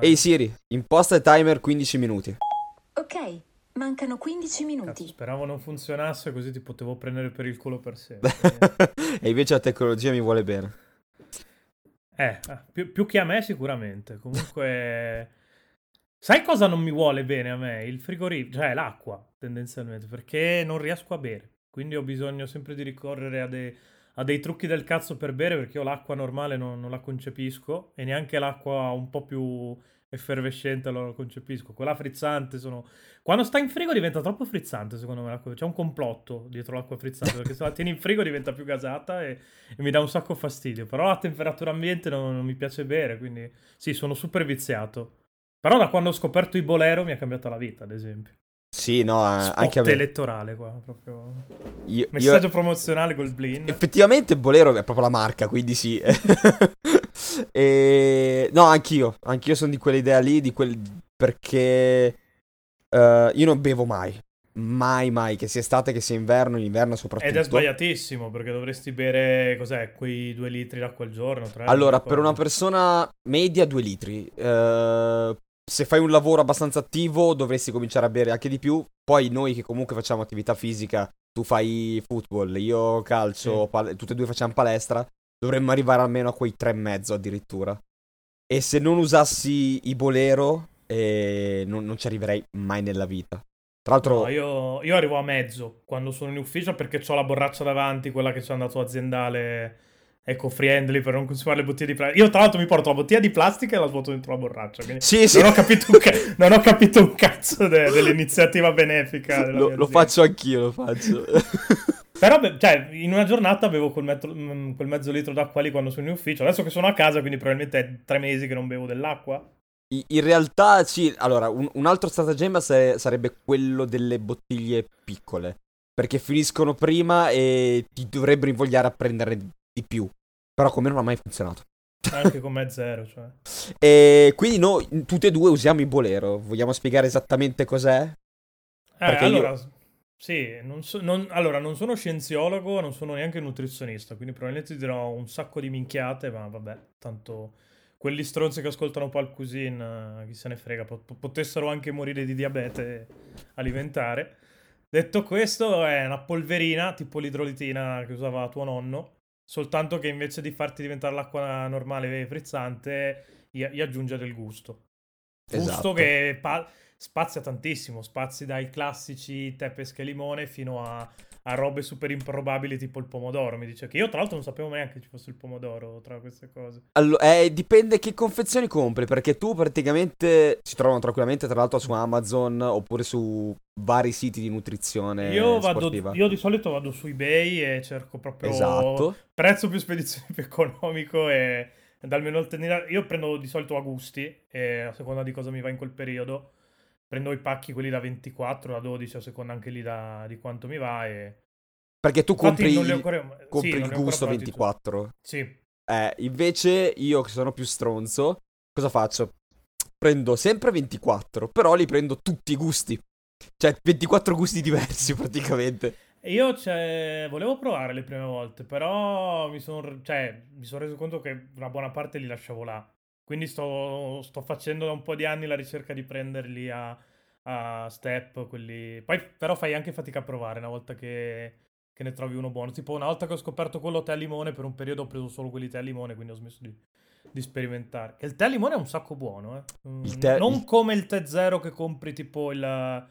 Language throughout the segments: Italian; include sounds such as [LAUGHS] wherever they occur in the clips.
Ehi Siri, imposta il timer 15 minuti. Ok, mancano 15 minuti. Cazzo, speravo non funzionasse così ti potevo prendere per il culo per sempre. [LAUGHS] e invece la tecnologia mi vuole bene. eh, eh, più, più che a me sicuramente. Comunque... [LAUGHS] Sai cosa non mi vuole bene a me? Il frigorifero, cioè l'acqua, tendenzialmente, perché non riesco a bere. Quindi ho bisogno sempre di ricorrere a, dei, a dei trucchi del cazzo per bere, perché io l'acqua normale non, non la concepisco e neanche l'acqua un po' più effervescente la concepisco. Quella frizzante sono... Quando sta in frigo diventa troppo frizzante, secondo me. L'acqua. C'è un complotto dietro l'acqua frizzante, perché se la tieni in frigo diventa più gasata e, e mi dà un sacco fastidio. Però a temperatura ambiente non, non mi piace bere, quindi sì, sono super viziato. Però da quando ho scoperto i Bolero mi ha cambiato la vita, ad esempio. Sì, no, Spot anche a me. elettorale qua, proprio. Io- io- Messaggio promozionale col Blin. Effettivamente Bolero è proprio la marca, quindi sì. [LAUGHS] e... No, anch'io. Anch'io sono di quell'idea lì, di quel... perché eh, io non bevo mai. Mai, mai, che sia estate, che sia inverno, in inverno soprattutto. Ed è sbagliatissimo perché dovresti bere, cos'è, quei due litri d'acqua al giorno? Tre, Allora, per una persona media, due litri. Eh, se fai un lavoro abbastanza attivo, dovresti cominciare a bere anche di più. Poi noi che comunque facciamo attività fisica, tu fai football, io calcio, Sì. pal- tutte e due facciamo palestra, dovremmo arrivare almeno a quei tre e mezzo addirittura. E se non usassi i bolero, eh, non, non ci arriverei mai nella vita. Tra l'altro, No, io, io arrivo a mezzo quando sono in ufficio perché ho la borraccia davanti, quella che ci è andato aziendale eco-friendly per non consumare le bottiglie di plastica. Io tra l'altro mi porto la bottiglia di plastica e la svuoto dentro la borraccia. sì, sì, Non, ho capito un ca- non ho capito un cazzo de- dell'iniziativa benefica. lo, lo faccio anch'io, lo faccio. [LAUGHS] Però, cioè, in una giornata bevo quel, metro- mm, quel mezzo litro d'acqua lì quando sono in ufficio. Adesso che sono a casa, quindi probabilmente è tre mesi che non bevo dell'acqua. In realtà, sì, allora, un, un altro stratagemma sa- sarebbe quello delle bottiglie piccole. Perché finiscono prima e ti dovrebbero invogliare a prenderne di di più. Però con me non ha mai funzionato. Anche con me zero, cioè. [LAUGHS] E quindi noi tutte e due usiamo i bolero. Vogliamo spiegare esattamente cos'è? Eh, Perché io- allora, sì, non so- non- allora, non sono scienziologo, non sono neanche nutrizionista, quindi probabilmente ti dirò un sacco di minchiate, ma vabbè, tanto quelli stronzi che ascoltano Pal Cuisine, eh, chi se ne frega, pot- potessero anche morire di diabete alimentare. Detto questo, è una polverina tipo l'idrolitina che usava tuo nonno, soltanto che invece di farti diventare l'acqua normale e frizzante, gli, gli aggiunge del gusto. Gusto Esatto. che pa- spazia tantissimo, spazi dai classici tè, pesca e limone fino a, a robe super improbabili tipo il pomodoro. Mi dice che io tra l'altro non sapevo neanche ci fosse il pomodoro tra queste cose. Allo- eh, dipende che confezioni compri. Perché tu praticamente si trovano tranquillamente, tra l'altro, su Amazon oppure su vari siti di nutrizione Io, vado, sportiva. io di solito vado su eBay e cerco proprio Esatto. prezzo più spedizione [LAUGHS] più economico e dal menu alternativo. Io prendo di solito a gusti a seconda di cosa mi va in quel periodo. Prendo i pacchi quelli da 24, da 12, a seconda anche lì da, di quanto mi va e... Perché tu compri, ancora- sì, compri non il gusto provati tutti. 24. Sì, Eh, invece io che sono più stronzo, cosa faccio? Prendo sempre 24, però li prendo tutti i gusti. Cioè, 24 gusti diversi [LAUGHS] praticamente. Io cioè, volevo provare le prime volte, però mi sono cioè, mi sono reso conto che una buona parte li lasciavo là. Quindi sto, sto facendo da un po' di anni la ricerca di prenderli a, a step, quelli... Poi però fai anche fatica a provare una volta che, che ne trovi uno buono. Tipo una volta che ho scoperto quello tè al limone, per un periodo ho preso solo quelli tè al limone, quindi ho smesso di, di sperimentare. Che il tè al limone è un sacco buono, eh. Mm, tè- non come il tè zero che compri tipo il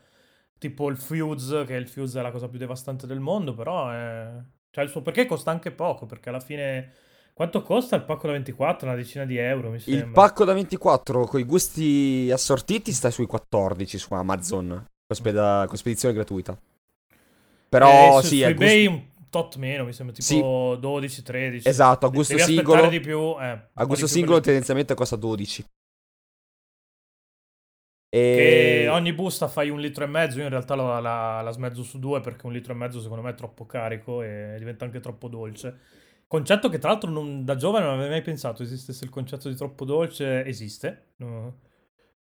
tipo il Fuse, che il Fuse è la cosa più devastante del mondo, però è... Cioè il suo perché costa anche poco, perché alla fine... Quanto costa il pacco da 24? Una decina di euro, mi sembra. Il pacco da 24 con i gusti assortiti sta sui 14 su Amazon. Con, speda- con spedizione gratuita. Però Eh, su, sì, su eBay gusto, un tot meno, mi sembra tipo Sì. 12, 13. esatto, a gusto devi singolo. di più, eh, A gusto singolo tendenzialmente costa 12. Che E... ogni busta fai un litro e mezzo, io in realtà la, la- la smezzo su due perché un litro e mezzo secondo me è troppo carico e diventa anche troppo dolce. Concetto che tra l'altro non- da giovane non avevo mai pensato esistesse il concetto di troppo dolce, esiste. No.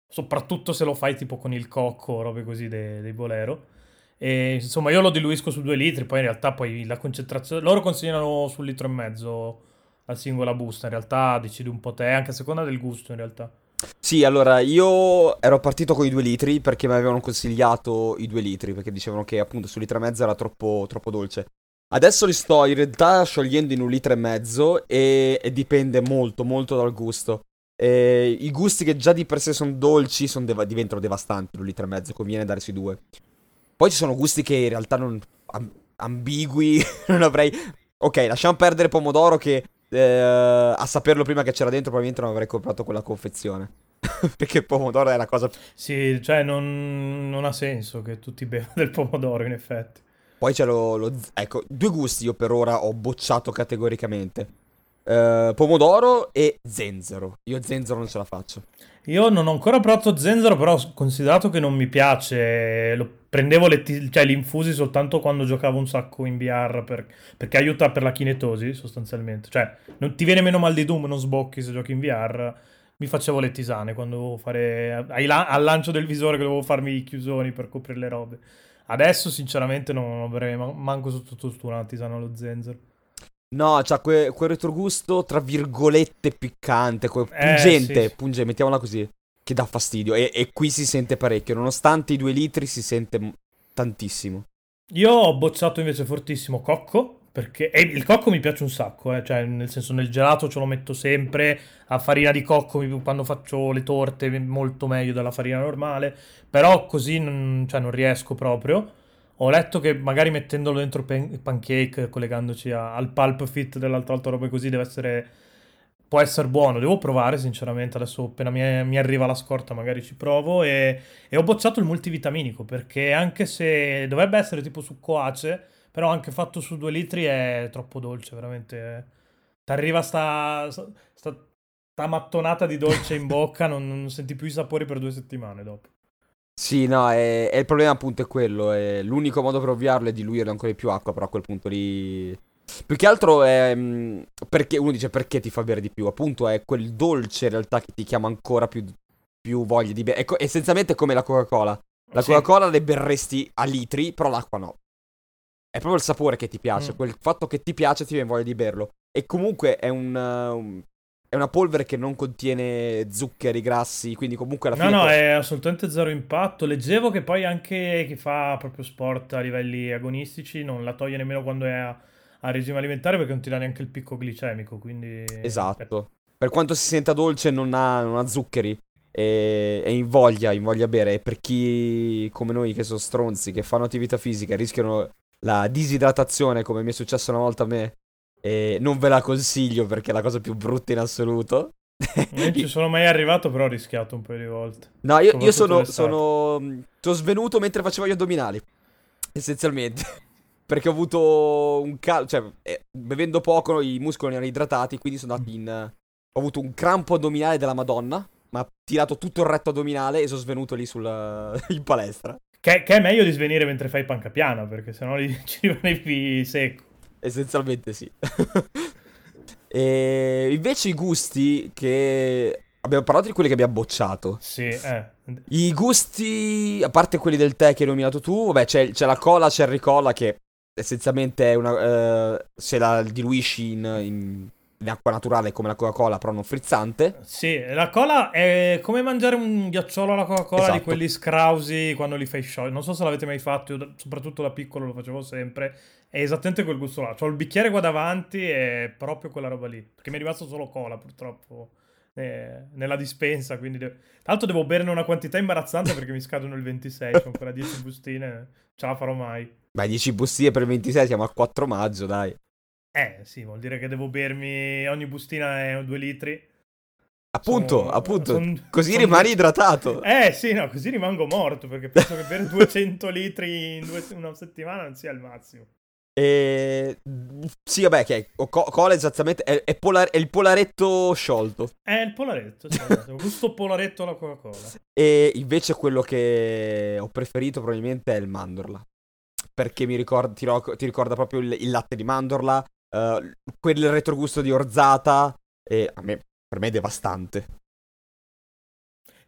Soprattutto se lo fai tipo con il cocco o robe così dei, dei bolero. E insomma io lo diluisco su due litri, poi in realtà poi la concentrazione... Loro consigliano sul litro e mezzo la singola busta, in realtà decidi un po' te, anche a seconda del gusto in realtà. Sì, allora io ero partito con i due litri perché mi avevano consigliato i due litri perché dicevano che appunto su litro e mezzo era troppo, troppo dolce. Adesso li sto in realtà sciogliendo in un litro e mezzo e, e dipende molto, molto dal gusto. E I gusti che già di per sé sono dolci son deva- diventano devastanti in un litro e mezzo, conviene dare sui due. Poi ci sono gusti che in realtà non... am- ambigui, [LAUGHS] non avrei... Ok, lasciamo perdere pomodoro che eh, a saperlo prima che c'era dentro probabilmente non avrei comprato quella confezione. [LAUGHS] Perché il pomodoro è la cosa... Sì, cioè non, non ha senso che tutti bevano del pomodoro, in effetti. Poi c'è lo, lo Ecco, due gusti io per ora ho bocciato categoricamente. Eh, pomodoro e zenzero. Io zenzero non ce la faccio. Io non ho ancora provato zenzero, però considerato che non mi piace. Lo prendevo le ti- cioè, gli infusi soltanto quando giocavo un sacco in VR per- perché aiuta per la kinetosi, sostanzialmente. Cioè, non ti viene meno mal di Doom, non sbocchi se giochi in VR. Mi facevo le tisane quando dovevo fare la- al lancio del visore che dovevo farmi i chiusoni per coprire le robe. Adesso, sinceramente, non avrei ma- manco sotto una tisana allo zenzero. No, c'ha que- quel retrogusto, tra virgolette, piccante, que- Eh, pungente, sì, sì. punge- mettiamola così, che dà fastidio. E, e qui si sente parecchio, nonostante i due litri si sente tantissimo. Io ho bocciato invece fortissimo cocco, perché e il cocco mi piace un sacco, eh, cioè nel senso nel gelato ce lo metto sempre, a farina di cocco quando faccio le torte molto meglio della farina normale, però così non, cioè, non riesco proprio. Ho letto che magari mettendolo dentro pan- pancake, collegandoci a- al pulp fit dell'altra volta roba così, deve essere... Può essere buono, devo provare sinceramente, adesso appena mi, mi arriva la scorta magari ci provo e, e ho bocciato il multivitaminico perché anche se dovrebbe essere tipo succo ace, però anche fatto su due litri è troppo dolce, veramente. Ti arriva sta, sta, sta mattonata di dolce in [LAUGHS] bocca, non, non senti più i sapori per due settimane dopo. Sì, no, è, è il problema appunto è quello. è- l'unico modo per ovviarlo è diluire ancora di più acqua, però a quel punto lì... Più che altro è... mh, Perché uno dice perché ti fa bere di più. Appunto è quel dolce in realtà che ti chiama ancora più, più voglia di bere. È co- essenzialmente come la Coca-Cola. La Sì. Coca-Cola le berresti a litri, però l'acqua no. È proprio il sapore che ti piace. Mm. Quel fatto che ti piace ti viene voglia di berlo. E comunque è un... un- È una polvere che non contiene zuccheri, grassi, quindi comunque alla No, fine... no, puoi- è assolutamente zero impatto. Leggevo che poi anche chi fa proprio sport a livelli agonistici non la toglie nemmeno quando è a, a regime alimentare perché non ti dà neanche il picco glicemico, quindi... Esatto. Per quanto si senta dolce, non ha, non ha zuccheri. E, e invoglia, invoglia bere. E per chi come noi che sono stronzi, che fanno attività fisica e rischiano la disidratazione, come mi è successo una volta a me, e non ve la consiglio perché è la cosa più brutta in assoluto. Non ci [LAUGHS] sono mai arrivato, però ho rischiato un paio di volte. No, io, io sono, sono, mh, sono svenuto mentre facevo gli addominali. [LAUGHS] Essenzialmente. [LAUGHS] Perché ho avuto un calo, cioè, eh, bevendo poco i muscoli erano idratati, quindi sono andato in... eh, ho avuto un crampo addominale della Madonna, ma ha tirato tutto il retto addominale e sono svenuto lì sulla... in palestra. Che, che è meglio di svenire mentre fai panca piana, perché sennò lì [LAUGHS] ci rimani secco. Essenzialmente sì. [LAUGHS] e invece i gusti che... Abbiamo parlato di quelli che abbiamo bocciato. Sì, eh. I gusti, a parte quelli del tè che hai nominato tu, vabbè, c'è, c'è la cola cherry cola che essenzialmente è una... eh, se la diluisci in, in- in acqua naturale come la Coca-Cola, però non frizzante. Sì, la cola è come mangiare un ghiacciolo alla Coca-Cola Esatto. di quelli scrausi quando li fai sciogliere. Non so se l'avete mai fatto, io soprattutto da piccolo lo facevo sempre. È esattamente quel gusto là. C'ho il bicchiere qua davanti e proprio quella roba lì. Perché mi è rimasto solo cola, purtroppo, eh, nella dispensa. Quindi de- Tra l'altro devo berne una quantità imbarazzante perché mi scadono il 26. C'ho ancora 10 bustine. Ce la farò mai. Beh, 10 bustine per il 26, siamo al 4 maggio, dai. Eh, sì, vuol dire che devo bermi... Ogni bustina è 2 litri. Appunto, Sono- appunto. son- Così son- rimani idratato. Eh sì, no, così rimango morto perché penso che bere [LAUGHS] 200 litri in due- una settimana non sia il massimo. E... Sì, vabbè, che co- cola esattamente, è, è polar- è il polaretto sciolto. È il polaretto, esatto, gusto polaretto alla Coca-Cola. E invece quello che ho preferito probabilmente è il mandorla. Perché mi ricorda, ti, ro- ti ricorda proprio il, il latte di mandorla, eh, quel retrogusto di orzata, a me, per me è devastante.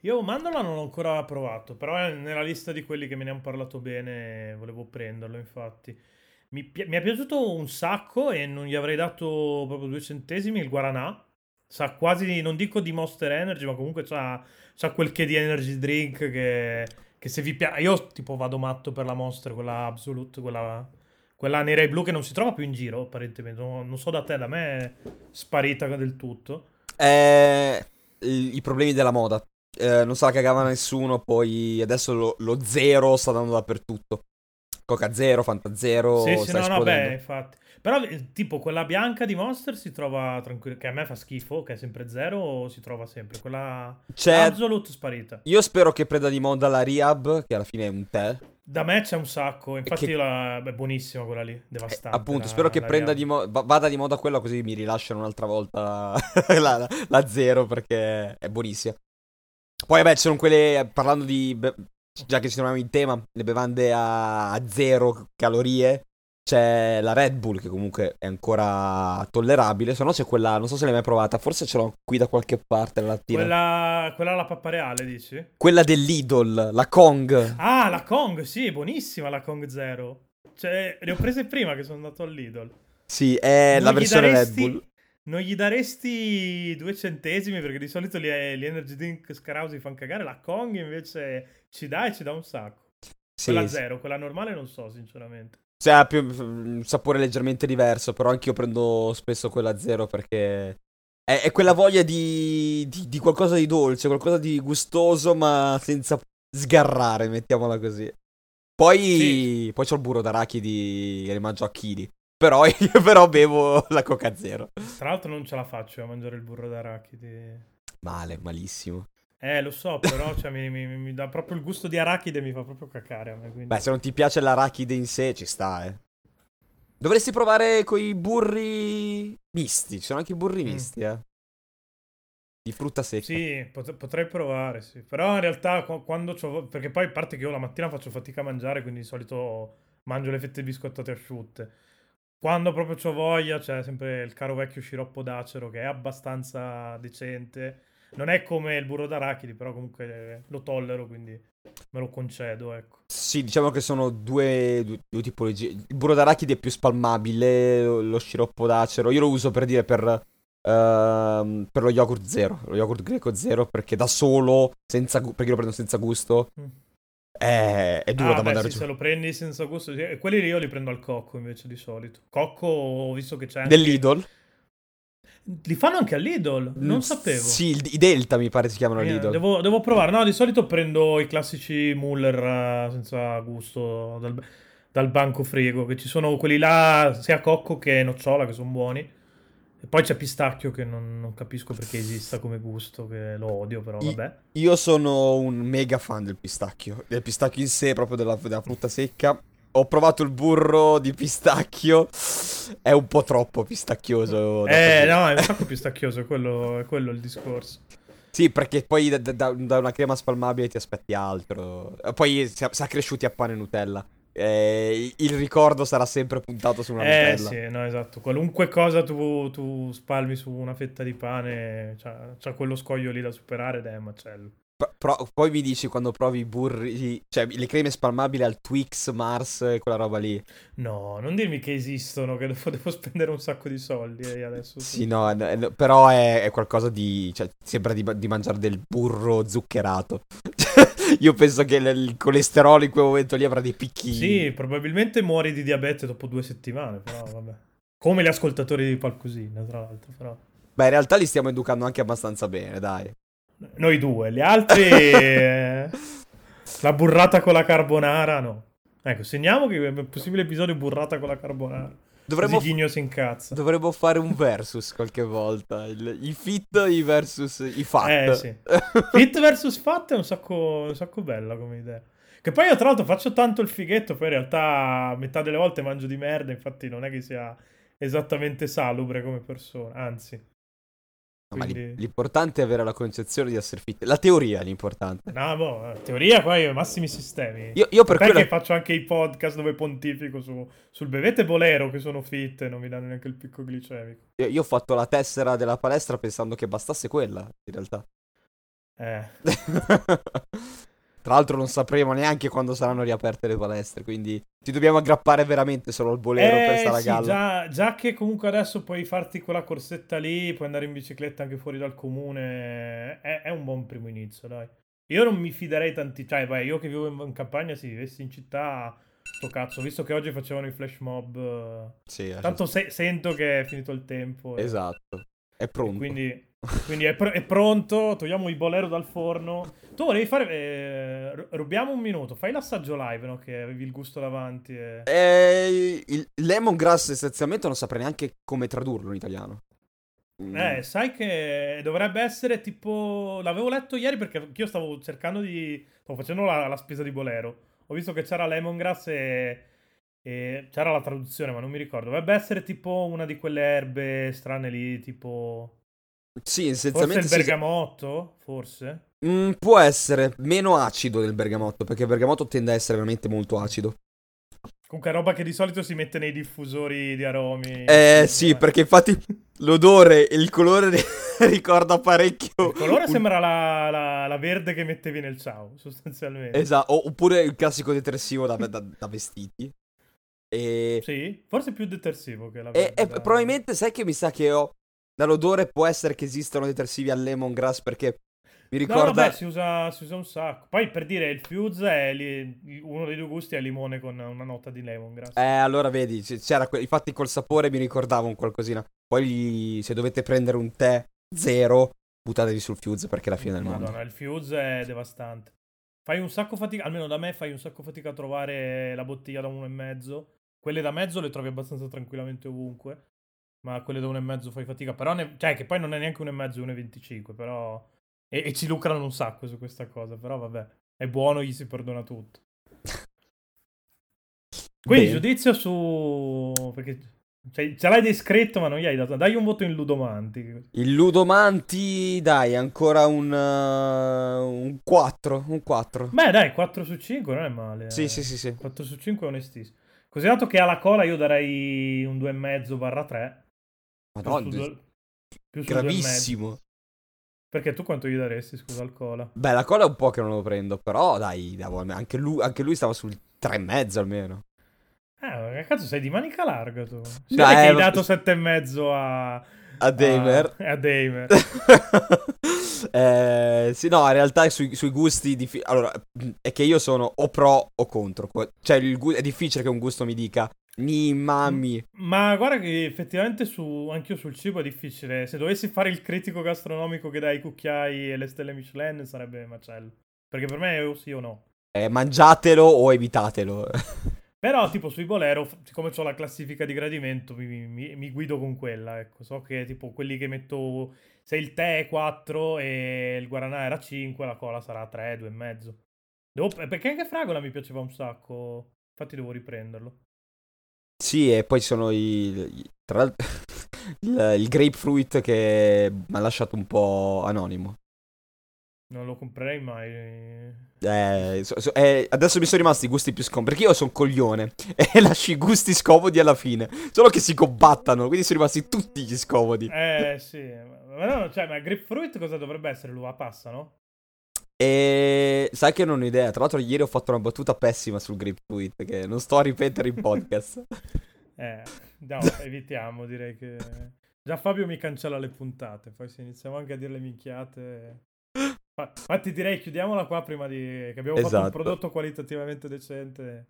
Io Mandorla non l'ho ancora provato, però è nella lista di quelli che me ne hanno parlato bene, volevo prenderlo infatti. Mi, pi- mi è piaciuto un sacco e non gli avrei dato proprio due centesimi il Guaranà, Sa quasi, non dico di Monster Energy, ma comunque c'ha, c'ha quel che di energy drink che, che se vi piace... Io tipo vado matto per la Monster, quella Absolute, quella, quella nera e blu che non si trova più in giro apparentemente. Non, non so da te, da me è sparita del tutto. Eh, i, problemi della moda. Eh, non se la cagava nessuno, poi adesso lo, lo zero sta andando dappertutto. Coca Zero, Fanta Zero. Sì, sì, no, no, beh, infatti. Però, eh, tipo, quella bianca di Monster si trova tranquilla, che a me fa schifo, che è sempre zero, si trova sempre. Quella C'è- Absolute sparita. Io spero che prenda di moda la Rehab, che alla fine è un tè. Da me c'è un sacco, infatti che- la... è buonissima quella lì, Eh, devastante. appunto, la- spero che prenda di mo- va- vada di moda quella così mi rilasciano un'altra volta [LAUGHS] la, la- zero perché è buonissima. Poi vabbè, ci sono quelle, parlando di, già che ci troviamo in tema, le bevande a, a zero calorie, c'è la Red Bull che comunque è ancora tollerabile, se no c'è quella, non so se l'hai mai provata, forse ce l'ho qui da qualche parte la lattina. Quella, Quella... quella alla pappa reale, dici? dell'Idol, la Kong. Ah, la Kong, sì, buonissima la Kong Zero. Cioè, le ho prese prima che sono andato all'Idol. Sì, è Non la versione Red daresti- Bull. Non gli daresti due centesimi perché di solito gli, gli energy drink scarausi fanno cagare. La Kong invece ci dà e ci dà un sacco. Sì, Quella sì. zero, quella normale non so, sinceramente. Cioè, ha più, un sapore leggermente diverso, però anch'io prendo spesso quella zero perché è, è quella voglia di, di- di qualcosa di dolce, qualcosa di gustoso, ma senza sgarrare, mettiamola così. Poi, Sì. poi c'ho il burro d'arachidi che ne mangio a chili. Però, io [LAUGHS] però bevo la Coca Zero. Tra l'altro non ce la faccio a mangiare il burro d'arachidi. Male, malissimo. Eh, lo so, però cioè, mi, mi- mi dà proprio il gusto di arachide e mi fa proprio cacare a me. Quindi... Beh, se non ti piace l'arachide in sé, ci sta, eh. Dovresti provare coi burri misti. Ci sono anche i burri Mm. misti, eh. Di frutta secca. Sì, pot- potrei provare, sì. Però in realtà qu- quando c'ho... Perché poi a parte che io la mattina faccio fatica a mangiare, quindi di solito mangio le fette biscottate asciutte. Quando proprio c'ho voglia, c'è sempre il caro vecchio sciroppo d'acero che è abbastanza decente. Non è come il burro d'arachidi, però comunque lo tollero, quindi me lo concedo, ecco. Sì, diciamo che sono due, due, due tipologie. Il burro d'arachidi è più spalmabile, lo, lo sciroppo d'acero. Io lo uso per dire per, ehm, per lo yogurt zero, lo yogurt greco zero, perché da solo, senza, perché lo prendo senza gusto, Mm. è, è duro Ah, da beh, mandare sì, giù. se lo prendi senza gusto. sì. Quelli lì io li prendo al cocco invece di solito. Cocco, ho visto che c'è anche... Dell'Idol? Li fanno anche all'Idol? Non Mm, sapevo. Sì, i Delta mi pare si chiamano Eh, Lidl. Devo, devo provare. No, di solito prendo i classici Muller eh, senza gusto dal, dal banco frigo. Che ci sono quelli là, sia cocco che nocciola, che sono buoni. E poi c'è pistacchio che non, non capisco perché esista come gusto, che lo odio, però vabbè. Io sono un mega fan del pistacchio, del pistacchio in sé, proprio della, della frutta secca. Ho provato il burro di pistacchio, è un po' troppo pistacchioso. Eh, no, è un sacco pistacchioso, è quello, è quello il discorso. Sì, perché poi da, da- da una crema spalmabile ti aspetti altro. Eh, Poi si sa cresciuti a pane e Nutella. Eh, il ricordo sarà sempre puntato su una Eh Nutella. sì, no, esatto. Qualunque cosa tu, tu spalmi su una fetta di pane, c'ha, c'ha quello scoglio lì da superare ed è un macello. Pro- poi mi dici quando provi i burri, cioè le creme spalmabili al Twix, Mars e quella roba lì. No, non dirmi che esistono, che devo, [LAUGHS] devo spendere un sacco di soldi eh, adesso. Sì, no, no, no, però è, è qualcosa di... cioè, sembra di, di mangiare del burro zuccherato. [LAUGHS] Io penso che l- il colesterolo in quel momento lì avrà dei picchi. Sì, probabilmente muori di diabete dopo due settimane, però vabbè. Come gli ascoltatori di Palcosina, tra l'altro, però. Beh, in realtà li stiamo educando anche abbastanza bene, dai. Noi due, gli altri... eh, la burrata con la carbonara, no. Ecco, segniamo che è un possibile episodio burrata con la carbonara. Dovremmo, incazza. dovremmo fare un versus qualche volta. Il- I fit i versus i fat. Eh sì. Fit vs Fat è un sacco, un sacco bella come idea. Che poi io tra l'altro faccio tanto il fighetto, poi in realtà metà delle volte mangio di merda, infatti non è che sia esattamente salubre come persona, anzi. No, quindi- l'importante è avere la concezione di essere fit. La teoria è l'importante. No, boh, teoria poi massimi sistemi. Io, io per quello... che faccio anche i podcast dove pontifico su, sul bevete bolero che sono fit e non mi danno neanche il picco glicemico. Io, io ho fatto la tessera della palestra pensando che bastasse quella, in realtà. Eh, [LAUGHS] Tra l'altro non sapremo neanche quando saranno riaperte le palestre, quindi ti dobbiamo aggrappare veramente solo al bolero eh, per stare sì, a galla. già, già che comunque adesso puoi farti quella corsetta lì, puoi andare in bicicletta anche fuori dal comune, è, è un buon primo inizio, dai. Io non mi fiderei tanti, cioè, vai, io che vivo in, in campagna, se vivessi in città, sto cazzo, visto che oggi facevano i flash mob, Sì, tanto se- sento che è finito il tempo. e- esatto. È pronto. quindi, [LAUGHS] quindi è, pr- è pronto, togliamo i bolero dal forno. Tu volevi fare, eh, ru- rubiamo un minuto, fai l'assaggio live, no? Che avevi il gusto davanti e... Eh, il lemongrass essenzialmente non saprei neanche come tradurlo in italiano. Mm. Eh, sai che dovrebbe essere tipo. L'avevo letto ieri perché io stavo cercando di. Stavo facendo la, la spesa di Bolero. Ho visto che c'era lemongrass e. e c'era la traduzione, ma non mi ricordo. Dovrebbe essere tipo una di quelle erbe strane lì, tipo. Sì, Forse essenzialmente il sì, bergamotto? Forse? Mm, può essere meno acido del bergamotto, perché il bergamotto tende a essere veramente molto acido. Comunque è roba che di solito si mette nei diffusori di aromi. Eh sì, perché infatti l'odore e il colore [LAUGHS] ricorda parecchio. Il colore un- sembra la, la- la verde che mettevi nel ciao, sostanzialmente. Esatto, oppure il classico detersivo da, da- da vestiti. E, Sì, forse più detersivo che la e- verde. e da- probabilmente sai che mi sa che ho. Dall'odore può essere che esistano detersivi al lemongrass perché mi No, ricorda. vabbè, si usa, si usa un sacco. Poi per dire, il fuse è li- uno dei due gusti è limone con una nota di lemongrass. Eh, allora vedi, c'era que- infatti col sapore mi ricordava un qualcosina. Poi se dovete prendere un tè zero, buttatevi sul fuse perché è la fine del mondo. Madonna, il fuse è devastante. Fai un sacco fatica, almeno da me fai un sacco fatica a trovare la bottiglia da uno e mezzo. Quelle da mezzo le trovi abbastanza tranquillamente ovunque. Ma quelle da uno e mezzo fai fatica. Però, ne- cioè, che poi non è neanche uno e mezzo, uno e 25. Però. E, e ci lucrano un sacco su questa cosa. Però, vabbè, è buono, gli si perdona tutto. [LAUGHS] Quindi, Bene. giudizio su. Perché. cioè, ce l'hai descritto, ma non gli hai dato. Dai un voto in Ludomanti. Il Ludomanti, dai, ancora un, uh, un 4, un 4. Beh, dai, 4 su 5 non è male. Sì, eh. sì, sì, sì. 4 su 5 è onestissimo. Considerato che alla cola io darei un 2,5 barra 3. Più su Madonna, due- più su 2,5. gravissimo. Perché tu quanto gli daresti, scusa, al cola? Beh, la cola è un po' che non lo prendo, però dai, davo- anche, lui, anche lui stava sul 3,5 almeno. Ah, ma che cazzo sei di manica larga tu? Sì, Dai, che hai ma- dato 7,5 a... A Damer. A, a Damer. [LAUGHS] eh, sì, no, in realtà sui, sui gusti. diffi- allora, è che io sono o pro o contro. Cioè, il gu- è difficile che un gusto mi dica ni mammi. Ma guarda che effettivamente su, anch'io sul cibo è difficile. Se dovessi fare il critico gastronomico che dà i cucchiai e le stelle Michelin sarebbe macello. Perché per me è o sì o no. Eh, mangiatelo o evitatelo. [LAUGHS] Però, tipo, sui Bolero, siccome ho la classifica di gradimento, mi, mi- mi guido con quella, ecco. So che, tipo, quelli che metto... Se il tè è 4 e il guaranà era 5, la cola sarà 3, 2,5. Devo... Perché anche Fragola mi piaceva un sacco. Infatti devo riprenderlo. Sì, e poi ci sono i. tra l'altro, [LAUGHS] il, il grapefruit che mi ha lasciato un po' anonimo. Non lo comprerei mai. Eh, so- so- eh, adesso mi sono rimasti i gusti più scomodi. Perché io sono coglione [LAUGHS] e lascio i gusti scomodi alla fine. Solo che si combattano, quindi sono rimasti tutti gli scomodi. Eh, sì. Ma, no, cioè, ma grapefruit cosa dovrebbe essere? L'uva passa, no? E sai che non ho idea. Tra l'altro, ieri ho fatto una battuta pessima sul grapefruit che non sto a ripetere in podcast. [LAUGHS] Eh, no, evitiamo, direi che... Già Fabio mi cancella le puntate, poi se iniziamo anche a dire le minchiate... Fa- Infatti direi chiudiamola qua prima di... che abbiamo fatto un Esatto. prodotto qualitativamente decente.